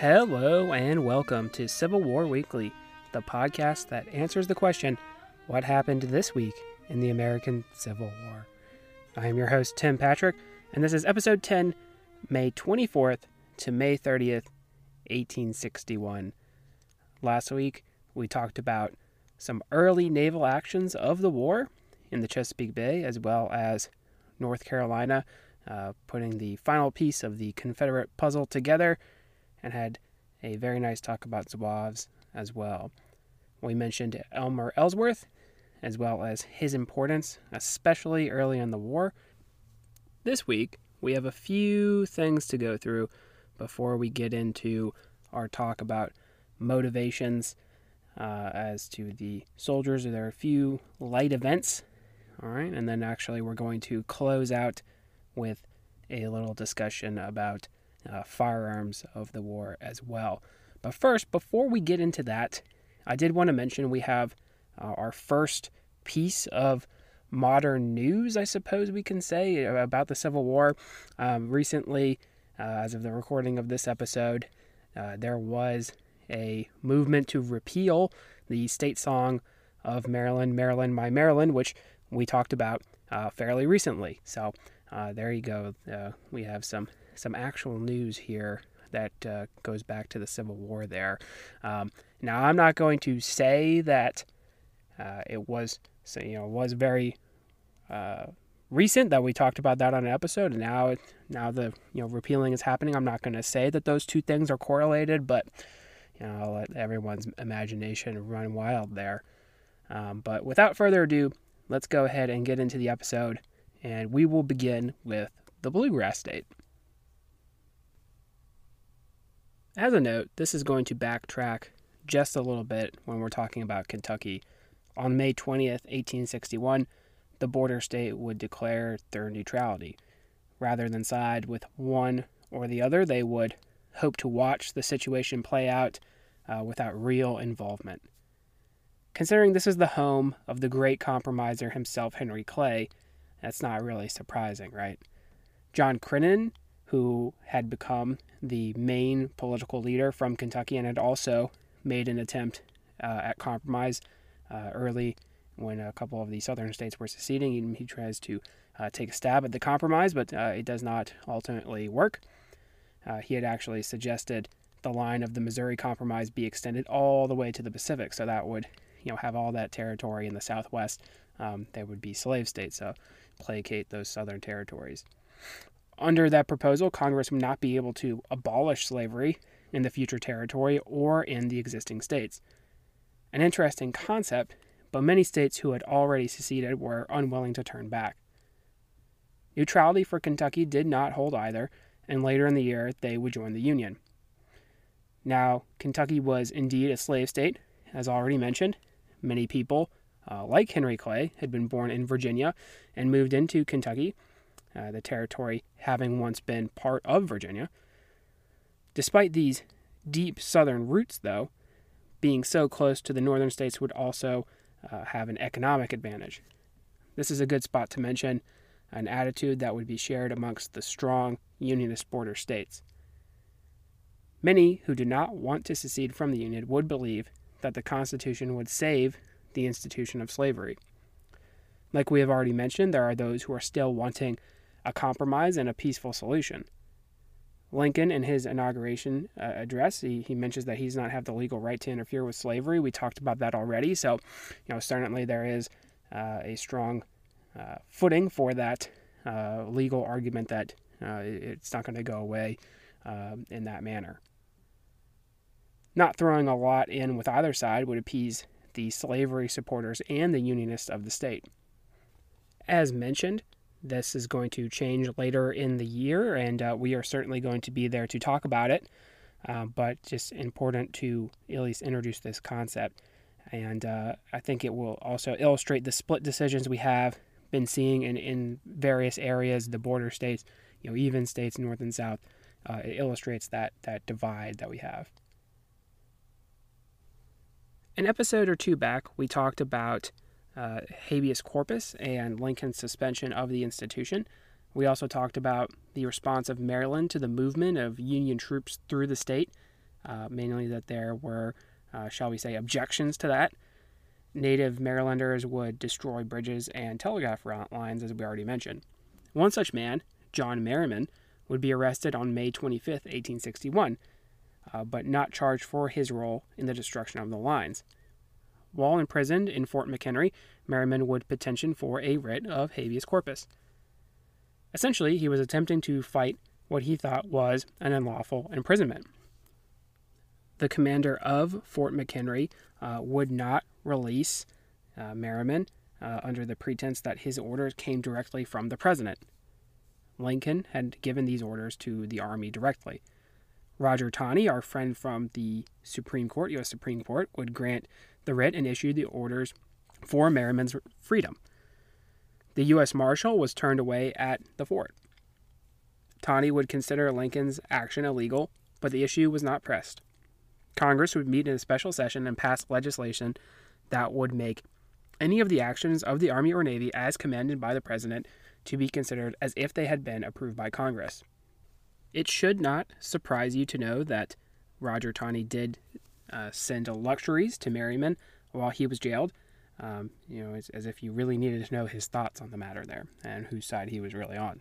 Hello and welcome to Civil War Weekly, the podcast that answers the question what happened this week in the American Civil War? I am your host, Tim Patrick, and this is episode 10, May 24th to May 30th, 1861. Last week, we talked about some early naval actions of the war in the Chesapeake Bay, as well as North Carolina, uh, putting the final piece of the Confederate puzzle together, and had a very nice talk about Zouaves as well. We mentioned Elmer Ellsworth, as well as his importance, especially early in the war. This week, we have a few things to go through before we get into our talk about motivations uh, as to the soldiers. There are a few light events, all right, and then actually we're going to close out with a little discussion about uh, firearms of the war as well. But first, before we get into that, I did want to mention we have uh, our first piece of modern news, I suppose we can say, about the Civil War. Um, recently, uh, as of the recording of this episode, uh, there was a movement to repeal the state song of Maryland, Maryland, My Maryland, which we talked about uh, fairly recently. So uh, there you go. We have some some actual news here that uh, goes back to the Civil War. There. Um, now I'm not going to say that uh, it was you know was very uh, recent that we talked about that on an episode, and now now the you know repealing is happening. I'm not going to say that those two things are correlated, but you know I'll let everyone's imagination run wild there. Um, but without further ado, let's go ahead and get into the episode, and we will begin with the bluegrass state. As a note, this is going to backtrack just a little bit when we're talking about Kentucky. On May 20th, 1861, the border state would declare their neutrality. Rather than side with one or the other, they would hope to watch the situation play out uh, without real involvement. Considering this is the home of the great compromiser himself, Henry Clay, that's not really surprising, right? John Crittenden, who had become the main political leader from Kentucky and had also made an attempt uh, at compromise uh, early when a couple of the southern states were seceding. He, he tries to uh, take a stab at the compromise, but uh, it does not ultimately work. Uh, he had actually suggested the line of the Missouri Compromise be extended all the way to the Pacific, so that would, you know, have all that territory in the Southwest. Um, would be slave states, so placate those southern territories. Under that proposal, Congress would not be able to abolish slavery in the future territory or in the existing states. An interesting concept, but many states who had already seceded were unwilling to turn back. Neutrality for Kentucky did not hold either, and later in the year they would join the Union. Now, Kentucky was indeed a slave state, as already mentioned. Many people, uh, like Henry Clay, had been born in Virginia and moved into Kentucky uh, the territory having once been part of Virginia. Despite these deep southern roots, though, being so close to the northern states would also uh, have an economic advantage. This is a good spot to mention an attitude that would be shared amongst the strong Unionist border states. Many who do not want to secede from the Union would believe that the Constitution would save the institution of slavery. Like we have already mentioned, there are those who are still wanting a compromise and a peaceful solution. Lincoln, in his inauguration uh, address, he, he mentions that he does not have the legal right to interfere with slavery. We talked about that already. So, you know, certainly there is uh, a strong uh, footing for that uh, legal argument that uh, it's not going to go away um, in that manner. Not throwing a lot in with either side would appease the slavery supporters and the Unionists of the state. As mentioned, this is going to change later in the year, and uh, we are certainly going to be there to talk about it. Uh, but just important to at least introduce this concept. And uh, I think it will also illustrate the split decisions we have been seeing in, in various areas, the border states, you know, even states north and south. Uh, it illustrates that that divide that we have. An episode or two back, we talked about uh, habeas corpus and Lincoln's suspension of the institution. We also talked about the response of Maryland to the movement of Union troops through the state uh, mainly that there were, uh, shall we say, objections to that. Native Marylanders would destroy bridges and telegraph lines, as we already mentioned. One such man, John Merryman, would be arrested on May 25, 1861, uh, but not charged for his role in the destruction of the lines. While imprisoned in Fort McHenry, Merryman would petition for a writ of habeas corpus. Essentially, he was attempting to fight what he thought was an unlawful imprisonment. The commander of Fort McHenry uh, would not release uh, Merryman uh, under the pretense that his orders came directly from the president. Lincoln had given these orders to the Army directly. Roger Taney, our friend from the Supreme Court, U.S. Supreme Court, would grant the writ and issue the orders for Merryman's freedom. The U.S. Marshal was turned away at the fort. Taney would consider Lincoln's action illegal, but the issue was not pressed. Congress would meet in a special session and pass legislation that would make any of the actions of the Army or Navy as commanded by the President to be considered as if they had been approved by Congress. It should not surprise you to know that Roger Taney did uh, send luxuries to Merryman while he was jailed. Um, you know, as, as if you really needed to know his thoughts on the matter there and whose side he was really on.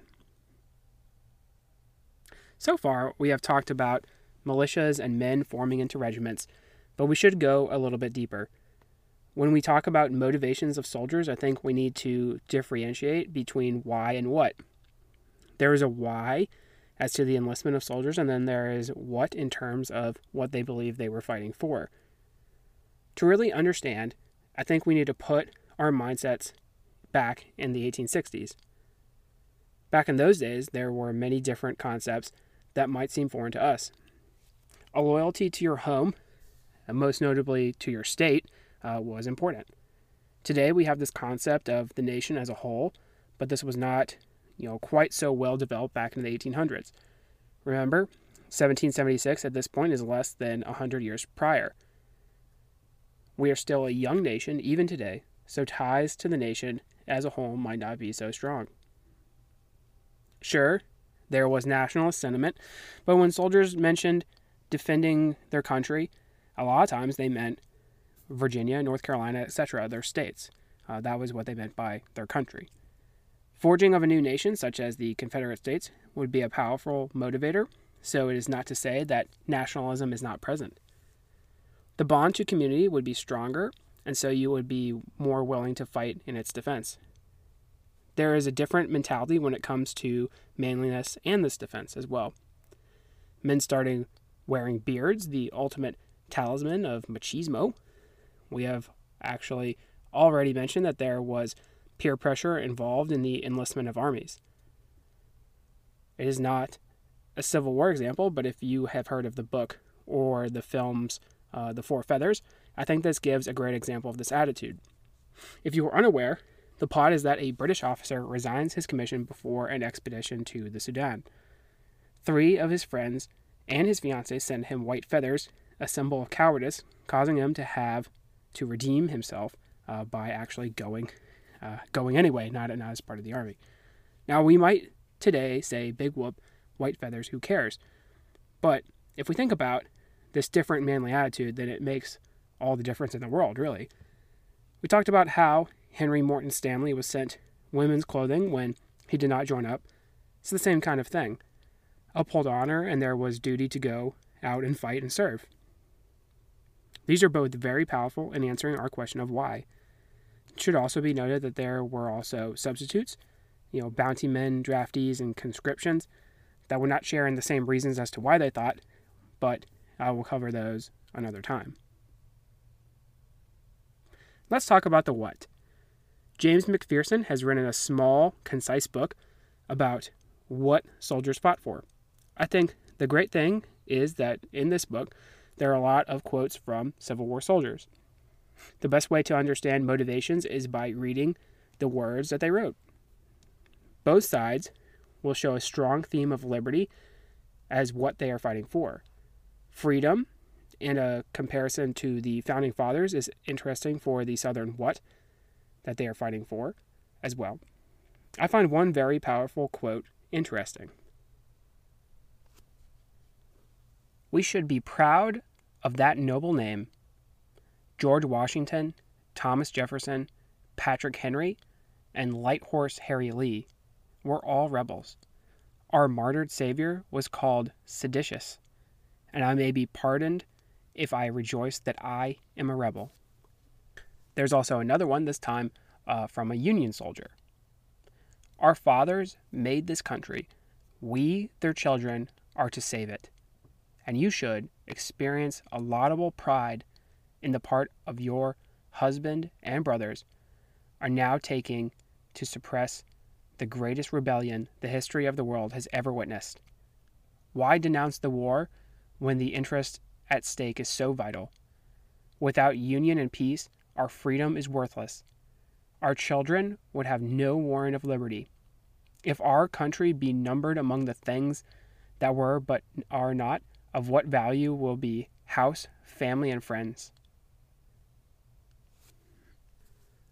So far, we have talked about militias and men forming into regiments, but we should go a little bit deeper. When we talk about motivations of soldiers, I think we need to differentiate between why and what. There is a why as to the enlistment of soldiers, and then there is what in terms of what they believe they were fighting for. To really understand, I think we need to put our mindsets back in the 1860s. Back in those days, there were many different concepts that might seem foreign to us. A loyalty to your home, and most notably to your state, uh, was important. Today we have this concept of the nation as a whole, but this was not, you know, quite so well developed back in the 1800s. Remember, 1776 at this point is less than 100 years prior. We are still a young nation even today, so ties to the nation as a whole might not be so strong. Sure, there was nationalist sentiment, but when soldiers mentioned defending their country, a lot of times they meant Virginia, North Carolina, etc., their states. Uh, that was what they meant by their country. Forging of a new nation, such as the Confederate States, would be a powerful motivator, so it is not to say that nationalism is not present. The bond to community would be stronger, and so you would be more willing to fight in its defense. There is a different mentality when it comes to manliness and this defense as well. Men starting wearing beards, the ultimate talisman of machismo, we have actually already mentioned that there was peer pressure involved in the enlistment of armies. It is not a Civil War example, but if you have heard of the book or the films uh, The Four Feathers, I think this gives a great example of this attitude. If you are unaware, the plot is that a British officer resigns his commission before an expedition to the Sudan. Three of his friends and his fiancee send him white feathers, a symbol of cowardice, causing him to have to redeem himself uh, by actually going uh, going anyway, not, not as part of the army. Now, we might today say, big whoop, white feathers, who cares? But if we think about this different manly attitude, then it makes all the difference in the world, really. We talked about how Henry Morton Stanley was sent women's clothing when he did not join up. It's the same kind of thing. Uphold honor, and there was duty to go out and fight and serve. These are both very powerful in answering our question of why. It should also be noted that there were also substitutes, you know, bounty men, draftees, and conscriptions that would not share in the same reasons as to why they thought, but I will cover those another time. Let's talk about the what. James McPherson has written a small, concise book about what soldiers fought for. I think the great thing is that in this book, there are a lot of quotes from Civil War soldiers. The best way to understand motivations is by reading the words that they wrote. Both sides will show a strong theme of liberty as what they are fighting for. Freedom and a comparison to the founding fathers is interesting for the Southern what that they are fighting for as well. I find one very powerful quote interesting. We should be proud of that noble name. George Washington, Thomas Jefferson, Patrick Henry, and Light Horse Harry Lee were all rebels. Our martyred Savior was called seditious, and I may be pardoned if I rejoice that I am a rebel. There's also another one, this time uh, from a Union soldier. Our fathers made this country. We, their children, are to save it. And you should experience a laudable pride in the part of your husband and brothers are now taking to suppress the greatest rebellion the history of the world has ever witnessed. Why denounce the war when the interest at stake is so vital? Without union and peace, our freedom is worthless. Our children would have no warrant of liberty. If our country be numbered among the things that were but are not, of what value will be house, family, and friends?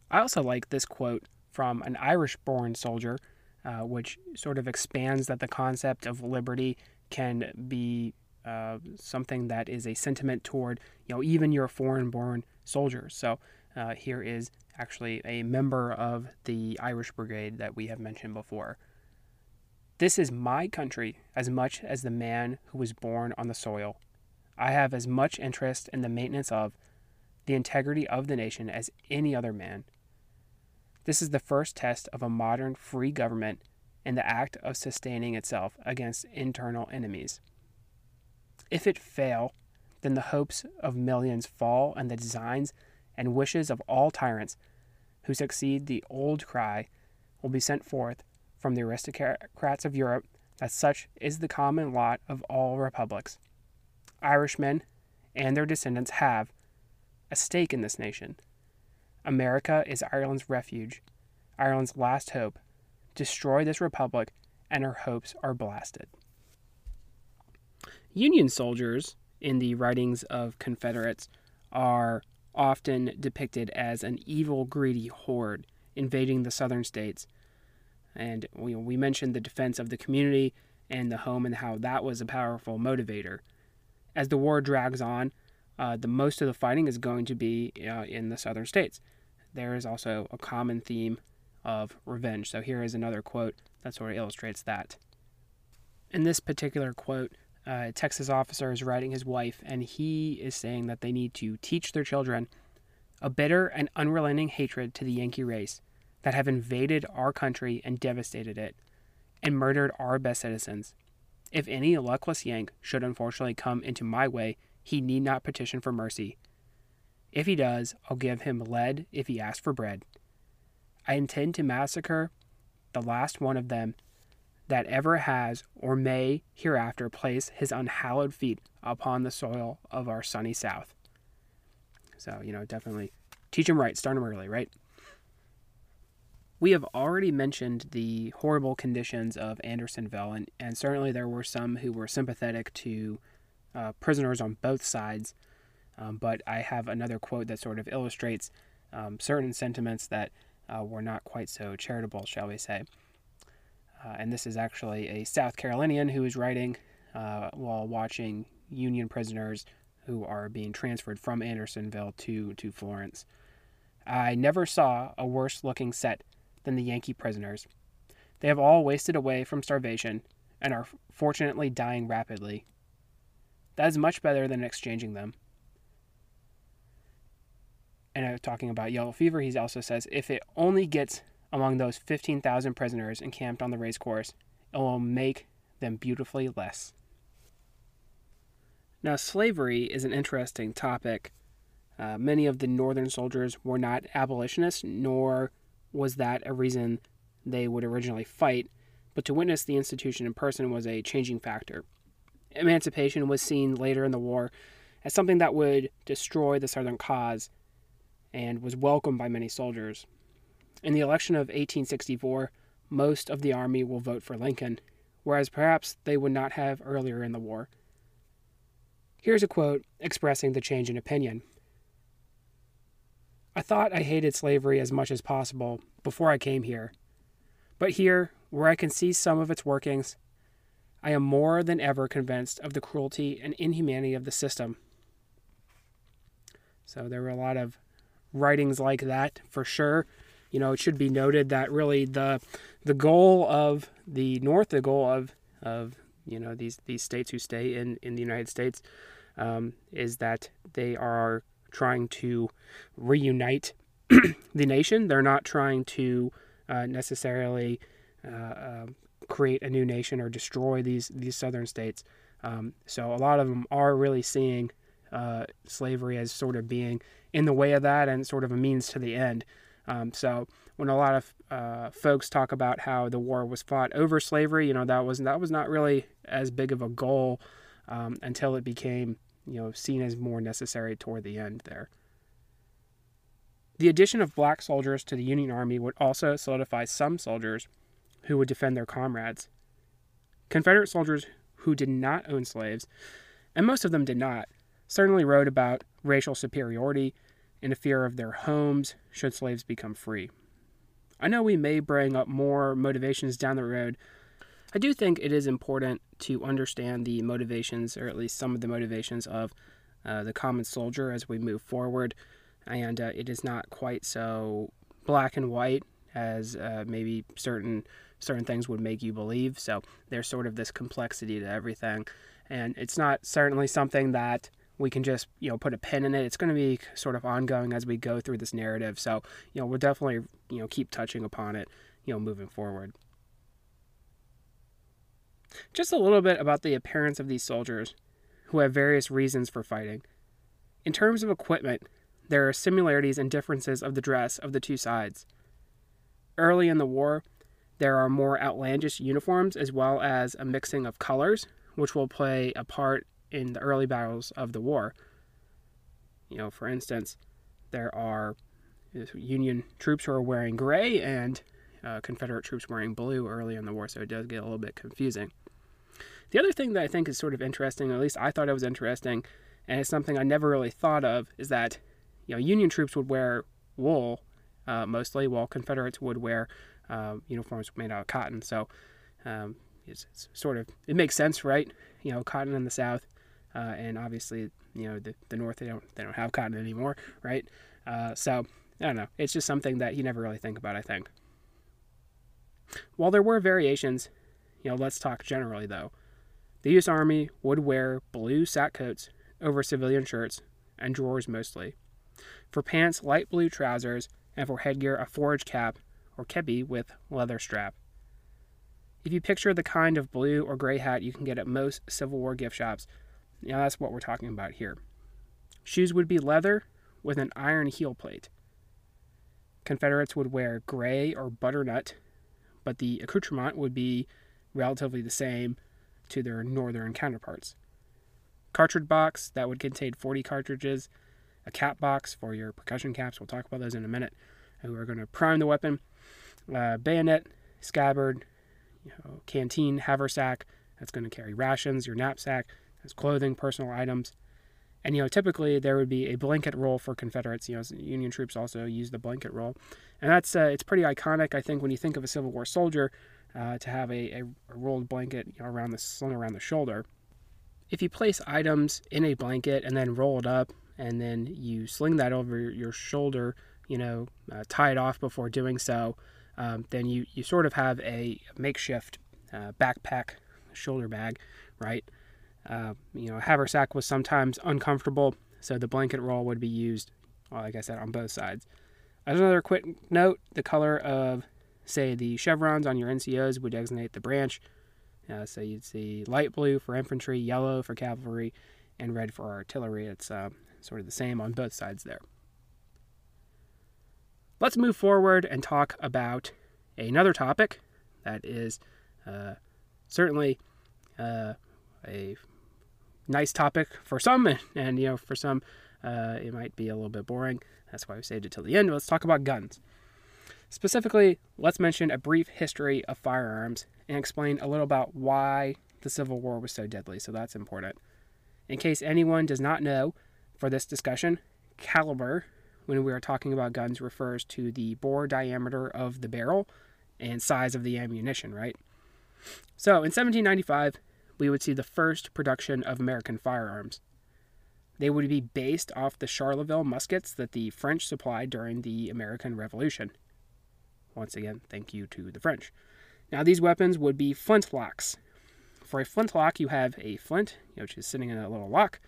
I also like this quote from an Irish born soldier, uh, which sort of expands that the concept of liberty can be uh, something that is a sentiment toward, you know, even your foreign born soldiers. So uh, here is actually a member of the Irish Brigade that we have mentioned before. This is my country as much as the man who was born on the soil. I have as much interest in the maintenance of the integrity of the nation as any other man. This is the first test of a modern free government in the act of sustaining itself against internal enemies. If it fail, then the hopes of millions fall and the designs and wishes of all tyrants who succeed the old cry will be sent forth from the aristocrats of Europe that such is the common lot of all republics. Irishmen and their descendants have a stake in this nation. America is Ireland's refuge, Ireland's last hope. Destroy this republic, and her hopes are blasted. Union soldiers in the writings of Confederates are often depicted as an evil, greedy horde invading the southern states. And we, we mentioned the defense of the community and the home and how that was a powerful motivator. As the war drags on, uh, the most of the fighting is going to be uh, in the southern states. There is also a common theme of revenge. So here is another quote that sort of illustrates that. In this particular quote, uh, a Texas officer is writing his wife, and he is saying that they need to teach their children a bitter and unrelenting hatred to the Yankee race that have invaded our country and devastated it, and murdered our best citizens. If any luckless Yank should unfortunately come into my way, he need not petition for mercy. If he does, I'll give him lead if he asks for bread. I intend to massacre the last one of them that ever has or may hereafter place his unhallowed feet upon the soil of our sunny South. So, you know, definitely teach him right, start him early, right? We have already mentioned the horrible conditions of Andersonville, and, and certainly there were some who were sympathetic to uh, prisoners on both sides. Um, but I have another quote that sort of illustrates um, certain sentiments that uh, were not quite so charitable, shall we say. Uh, and this is actually a South Carolinian who is writing uh, while watching Union prisoners who are being transferred from Andersonville to, to Florence. I never saw a worse looking set than the Yankee prisoners. They have all wasted away from starvation and are fortunately dying rapidly. That is much better than exchanging them. And talking about yellow fever, he also says if it only gets among those 15,000 prisoners encamped on the race course, it will make them beautifully less. Now, slavery is an interesting topic. Uh, many of the Northern soldiers were not abolitionists, nor was that a reason they would originally fight, but to witness the institution in person was a changing factor. Emancipation was seen later in the war as something that would destroy the Southern cause and was welcomed by many soldiers. In the election of 1864, most of the army will vote for Lincoln, whereas perhaps they would not have earlier in the war. Here's a quote expressing the change in opinion. I thought I hated slavery as much as possible before I came here. But here, where I can see some of its workings, I am more than ever convinced of the cruelty and inhumanity of the system. So there were a lot of writings like that for sure. You know, it should be noted that really the the goal of the North, the goal of of you know these these states who stay in in the United States, um, is that they are trying to reunite the nation. They're not trying to uh, necessarily uh, uh, create a new nation or destroy these these southern states. Um, so a lot of them are really seeing uh, slavery as sort of being in the way of that and sort of a means to the end. Um, so when a lot of uh, folks talk about how the war was fought over slavery, you know that was that was not really as big of a goal um, until it became you know seen as more necessary toward the end there. The addition of black soldiers to the Union Army would also solidify some soldiers who would defend their comrades. Confederate soldiers who did not own slaves, and most of them did not, certainly wrote about racial superiority and a fear of their homes should slaves become free. I know we may bring up more motivations down the road. I do think it is important to understand the motivations, or at least some of the motivations, of uh, the common soldier as we move forward. And uh, it is not quite so black and white as uh, maybe certain certain things would make you believe. So there's sort of this complexity to everything, and it's not certainly something that we can just you know put a pin in it. It's going to be sort of ongoing as we go through this narrative. So you know we'll definitely you know keep touching upon it you know moving forward. Just a little bit about the appearance of these soldiers, who have various reasons for fighting. In terms of equipment, there are similarities and differences of the dress of the two sides. Early in the war, there are more outlandish uniforms as well as a mixing of colors, which will play a part in the early battles of the war. You know, for instance, there are Union troops who are wearing gray and uh, Confederate troops wearing blue early in the war, so it does get a little bit confusing. The other thing that I think is sort of interesting, or at least I thought it was interesting, and it's something I never really thought of, is that you know Union troops would wear wool uh, mostly, while Confederates would wear uh, uniforms made out of cotton. So um, it's, it's, sort of it makes sense, right? You know, cotton in the South, uh, and obviously, you know, the, the North they don't they don't have cotton anymore, right? Uh, so I don't know. It's just something that you never really think about. I think. While there were variations, you know, let's talk generally though. The U.S. Army would wear blue sack coats over civilian shirts and drawers mostly. For pants, light blue trousers, and for headgear, a forage cap or kepi with leather strap. If you picture the kind of blue or gray hat you can get at most Civil War gift shops, know, that's what we're talking about here. Shoes would be leather with an iron heel plate. Confederates would wear gray or butternut, but the accoutrement would be relatively the same to their northern counterparts. Cartridge box that would contain 40 cartridges, a cap box for your percussion caps. We'll talk about those in a minute. And we're going to prime the weapon. Uh, bayonet, scabbard, you know, canteen, haversack. That's going to carry rations, your knapsack, as clothing, personal items. And you know, typically there would be a blanket roll for Confederates. You know, Union troops also use the blanket roll, and that's uh, it's pretty iconic. I think when you think of a Civil War soldier, uh, to have a, a, rolled blanket you know, around the slung around the shoulder. If you place items in a blanket and then roll it up, and then you sling that over your shoulder, you know, uh, tie it off before doing so, um, then you you sort of have a makeshift uh, backpack shoulder bag, right? Uh, you know, haversack was sometimes uncomfortable, so the blanket roll would be used, well, like I said, on both sides. As another quick note, the color of, say, the chevrons on your NCOs would designate the branch. Uh, so you'd see light blue for infantry, yellow for cavalry, and red for artillery. It's uh, sort of the same on both sides there. Let's move forward and talk about another topic that is uh, certainly uh, a nice topic for some, and, you know, for some, uh, it might be a little bit boring. That's why we saved it till the end. Let's talk about guns. Specifically, let's mention a brief history of firearms and explain a little about why the Civil War was so deadly. So that's important. In case anyone does not know, for this discussion, caliber, when we are talking about guns, refers to the bore diameter of the barrel and size of the ammunition, right? So in 1795, we would see the first production of American firearms. They would be based off the Charleville muskets that the French supplied during the American Revolution. Once again, thank you to the French. Now, these weapons would be flintlocks. For a flintlock, you have a flint, which is sitting in a little lock.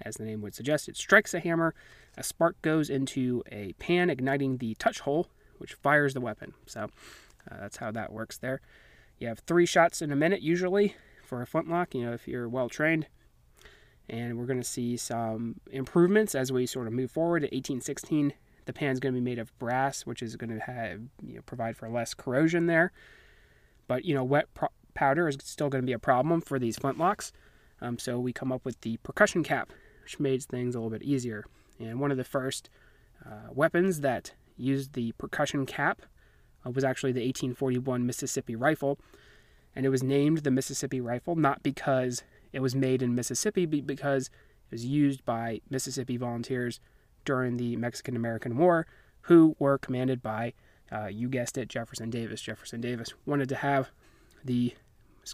As the name would suggest, it strikes a hammer. A spark goes into a pan, igniting the touch hole, which fires the weapon. So uh, that's how that works there. You have three shots in a minute usually for a flintlock, you know, if you're well trained and we're going to see some improvements as we sort of move forward. At 1816, the pan is going to be made of brass, which is going to have you know, provide for less corrosion there. But you know, wet pro- powder is still going to be a problem for these flintlocks. Um, so we come up with the percussion cap, which made things a little bit easier. And one of the first uh, weapons that used the percussion cap uh, was actually the 1841 Mississippi rifle, and it was named the Mississippi rifle not because it was made in Mississippi but because it was used by Mississippi volunteers during the Mexican American War, who were commanded by, uh, you guessed it, Jefferson Davis. Jefferson Davis wanted to have the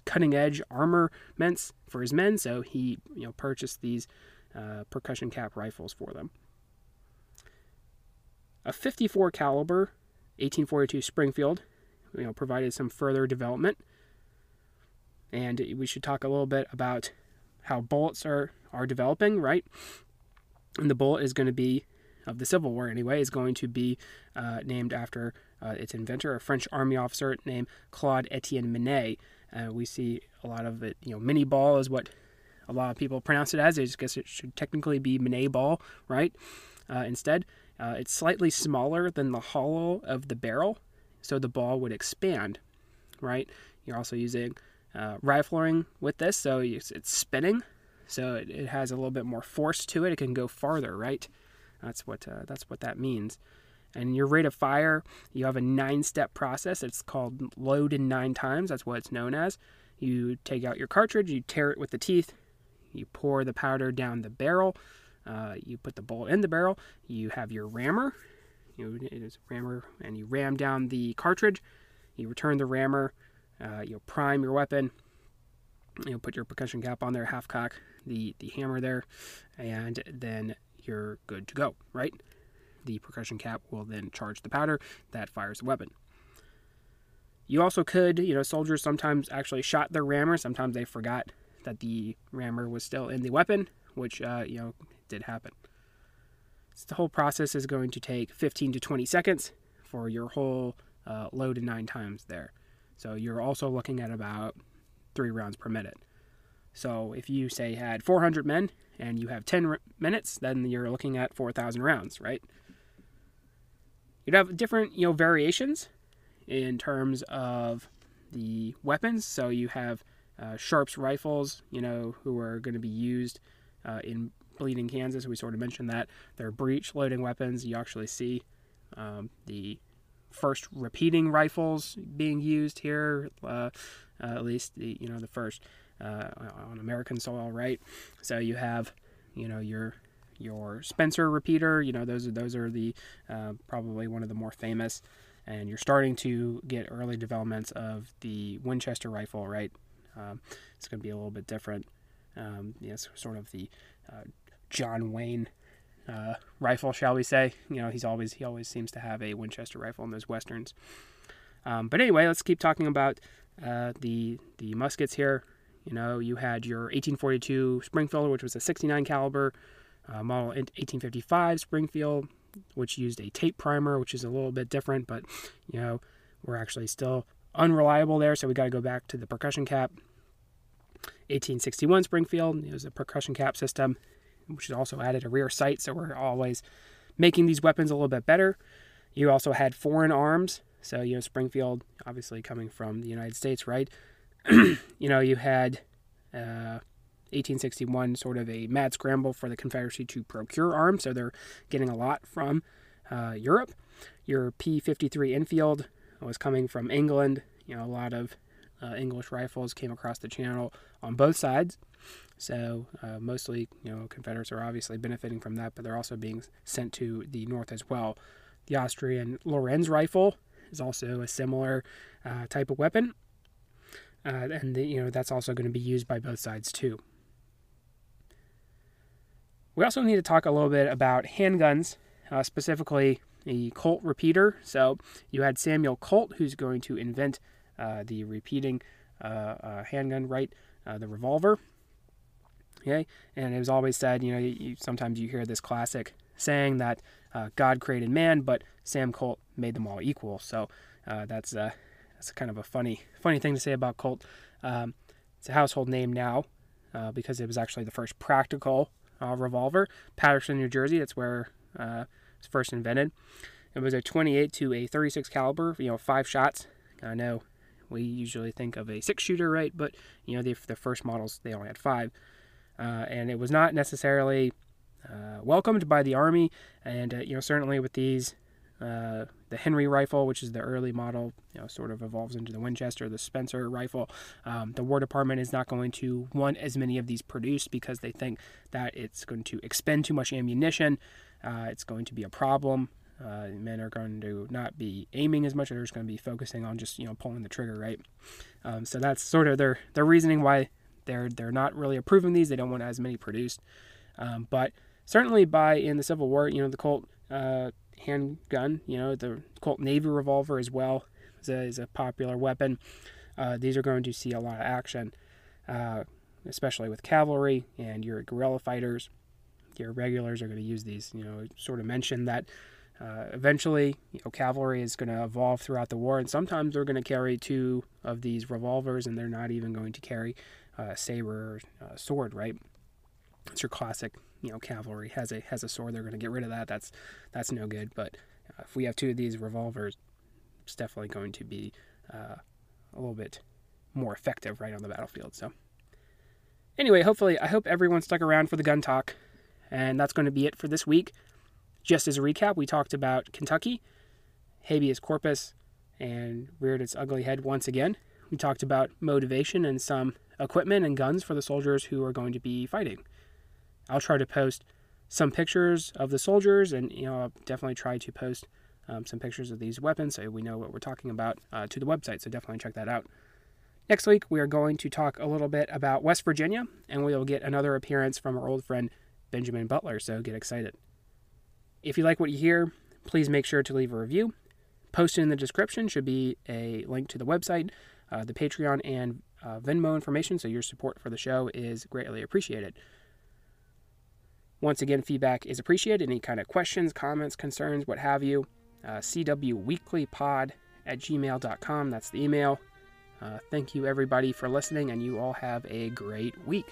cutting edge armaments for his men, so he you know purchased these uh, percussion cap rifles for them. A 54 caliber 1842 Springfield, you know, provided some further development and we should talk a little bit about how bullets are are developing, right? And the bullet is going to be of the Civil War anyway is going to be uh, named after uh, its inventor, a French army officer named Claude Etienne Minié. Uh, we see a lot of it, you know, mini ball is what a lot of people pronounce it as. I guess it should technically be Minié ball, right? Uh, instead, uh, it's slightly smaller than the hollow of the barrel, so the ball would expand, right? You're also using uh, rifling with this, so it's, spinning, so it, it, has a little bit more force to it. It can go farther, right? That's what uh, that's what that means. And your rate of fire, you have a nine-step process. It's called load in nine times. That's what it's known as. You take out your cartridge, you tear it with the teeth, you pour the powder down the barrel, uh, you put the bullet in the barrel, you have your rammer, you it is rammer, and you ram down the cartridge. You return the rammer uh, you know, prime your weapon. You know, put your percussion cap on there, half cock the the hammer there, and then you're good to go. Right? The percussion cap will then charge the powder that fires the weapon. You also could, you know, soldiers sometimes actually shot their rammer. Sometimes they forgot that the rammer was still in the weapon, which uh, you know did happen. So the whole process is going to take 15 to 20 seconds for your whole uh, load in nine times there. So you're also looking at about three rounds per minute. So if you say had 400 men and you have 10 minutes, then you're looking at 4,000 rounds, right? You'd have different, you know, variations in terms of the weapons. So you have uh, Sharps rifles, you know, who are going to be used uh, in Bleeding Kansas. We sort of mentioned that they're breech loading weapons. You actually see um, the first repeating rifles being used here, uh, uh, at least the, you know the first uh, on American soil, right? So you have you know your your Spencer repeater. You know those are those are the uh, probably one of the more famous, and you're starting to get early developments of the Winchester rifle, right? Um, it's going to be a little bit different. Um, yes, sort of the John Wayne uh, rifle, shall we say? You know, he's always he always seems to have a Winchester rifle in those westerns. Um, but anyway, let's keep talking about uh, the the muskets here. You know, you had your 1842 Springfield, which was a 69 caliber uh, model 1855 Springfield, which used a tape primer, which is a little bit different, but you know, we're actually still unreliable there, so we got to go back to the percussion cap. 1861 Springfield, it was a percussion cap system which is also added a rear sight, so we're always making these weapons a little bit better. You also had foreign arms, so you know Springfield, obviously coming from the United States, right? you know you had uh, 1861 sort of a mad scramble for the Confederacy to procure arms, so they're getting a lot from uh, Europe. Your P53 Enfield was coming from England. You know a lot of uh, English rifles came across the channel on both sides. So uh, mostly, you know, Confederates are obviously benefiting from that, but they're also being sent to the north as well. The Austrian Lorenz rifle is also a similar uh, type of weapon. Uh, and the, you know that's also going to be used by both sides too. We also need to talk a little bit about handguns, uh, specifically the Colt repeater. So you had Samuel Colt, who's going to invent uh, the repeating uh, handgun, right? Uh, the revolver. Okay, and it was always said, you know, you, sometimes you hear this classic saying that God created man, but Sam Colt made them all equal. So that's that's kind of a funny funny thing to say about Colt. Um, it's a household name now uh, because it was actually the first practical uh, revolver. Paterson, New Jersey. That's where uh, it was first invented. It was a 28 to a 36 caliber. You know, five shots. I know we usually think of a six shooter, right? But you know, the, the first models they only had five, uh, and it was not necessarily uh, welcomed by the army. And uh, you know, certainly with these uh, the Henry rifle, which is the early model, you know, sort of evolves into the Winchester, the Spencer rifle. Um, the War Department is not going to want as many of these produced because they think that it's going to expend too much ammunition. Uh, it's going to be a problem. Uh, men are going to not be aiming as much; they're just going to be focusing on just you know pulling the trigger, right? Um, so that's sort of their their reasoning why they're they're not really approving these. They don't want as many produced, um, but certainly by in the Civil War, you know, the Colt uh, handgun. You know, the Colt Navy revolver as well is a, is a popular weapon. Uh, these are going to see a lot of action, uh, especially with cavalry and your guerrilla fighters. Your regulars are going to use these. You know, sort of mentioned that uh, eventually, you know, cavalry is going to evolve throughout the war, and sometimes they're going to carry two of these revolvers, and they're not even going to carry a saber or a sword, right? It's your classic you know cavalry has a has a sword, they're going to get rid of that. That's that's no good. But uh, if we have two of these revolvers, it's definitely going to be uh, a little bit more effective right on the battlefield. So anyway, hopefully, I hope everyone stuck around for the gun talk, and that's going to be it for this week. Just as a recap, we talked about Kentucky, habeas corpus, and reared its ugly head once again. We talked about motivation and some equipment and guns for the soldiers who are going to be fighting. I'll try to post some pictures of the soldiers, and you know, I'll definitely try to post um, some pictures of these weapons so we know what we're talking about uh, to the website. So definitely check that out. Next week, we are going to talk a little bit about West Virginia, and we will get another appearance from our old friend Benjamin Butler. So get excited. If you like what you hear, please make sure to leave a review. Posted in the description should be a link to the website, uh, the Patreon, and uh, Venmo information. So your support for the show is greatly appreciated. Once again, feedback is appreciated. Any kind of questions, comments, concerns, what have you, uh, cwweeklypod at gmail.com. That's the email. Uh, thank you, everybody, for listening, and you all have a great week.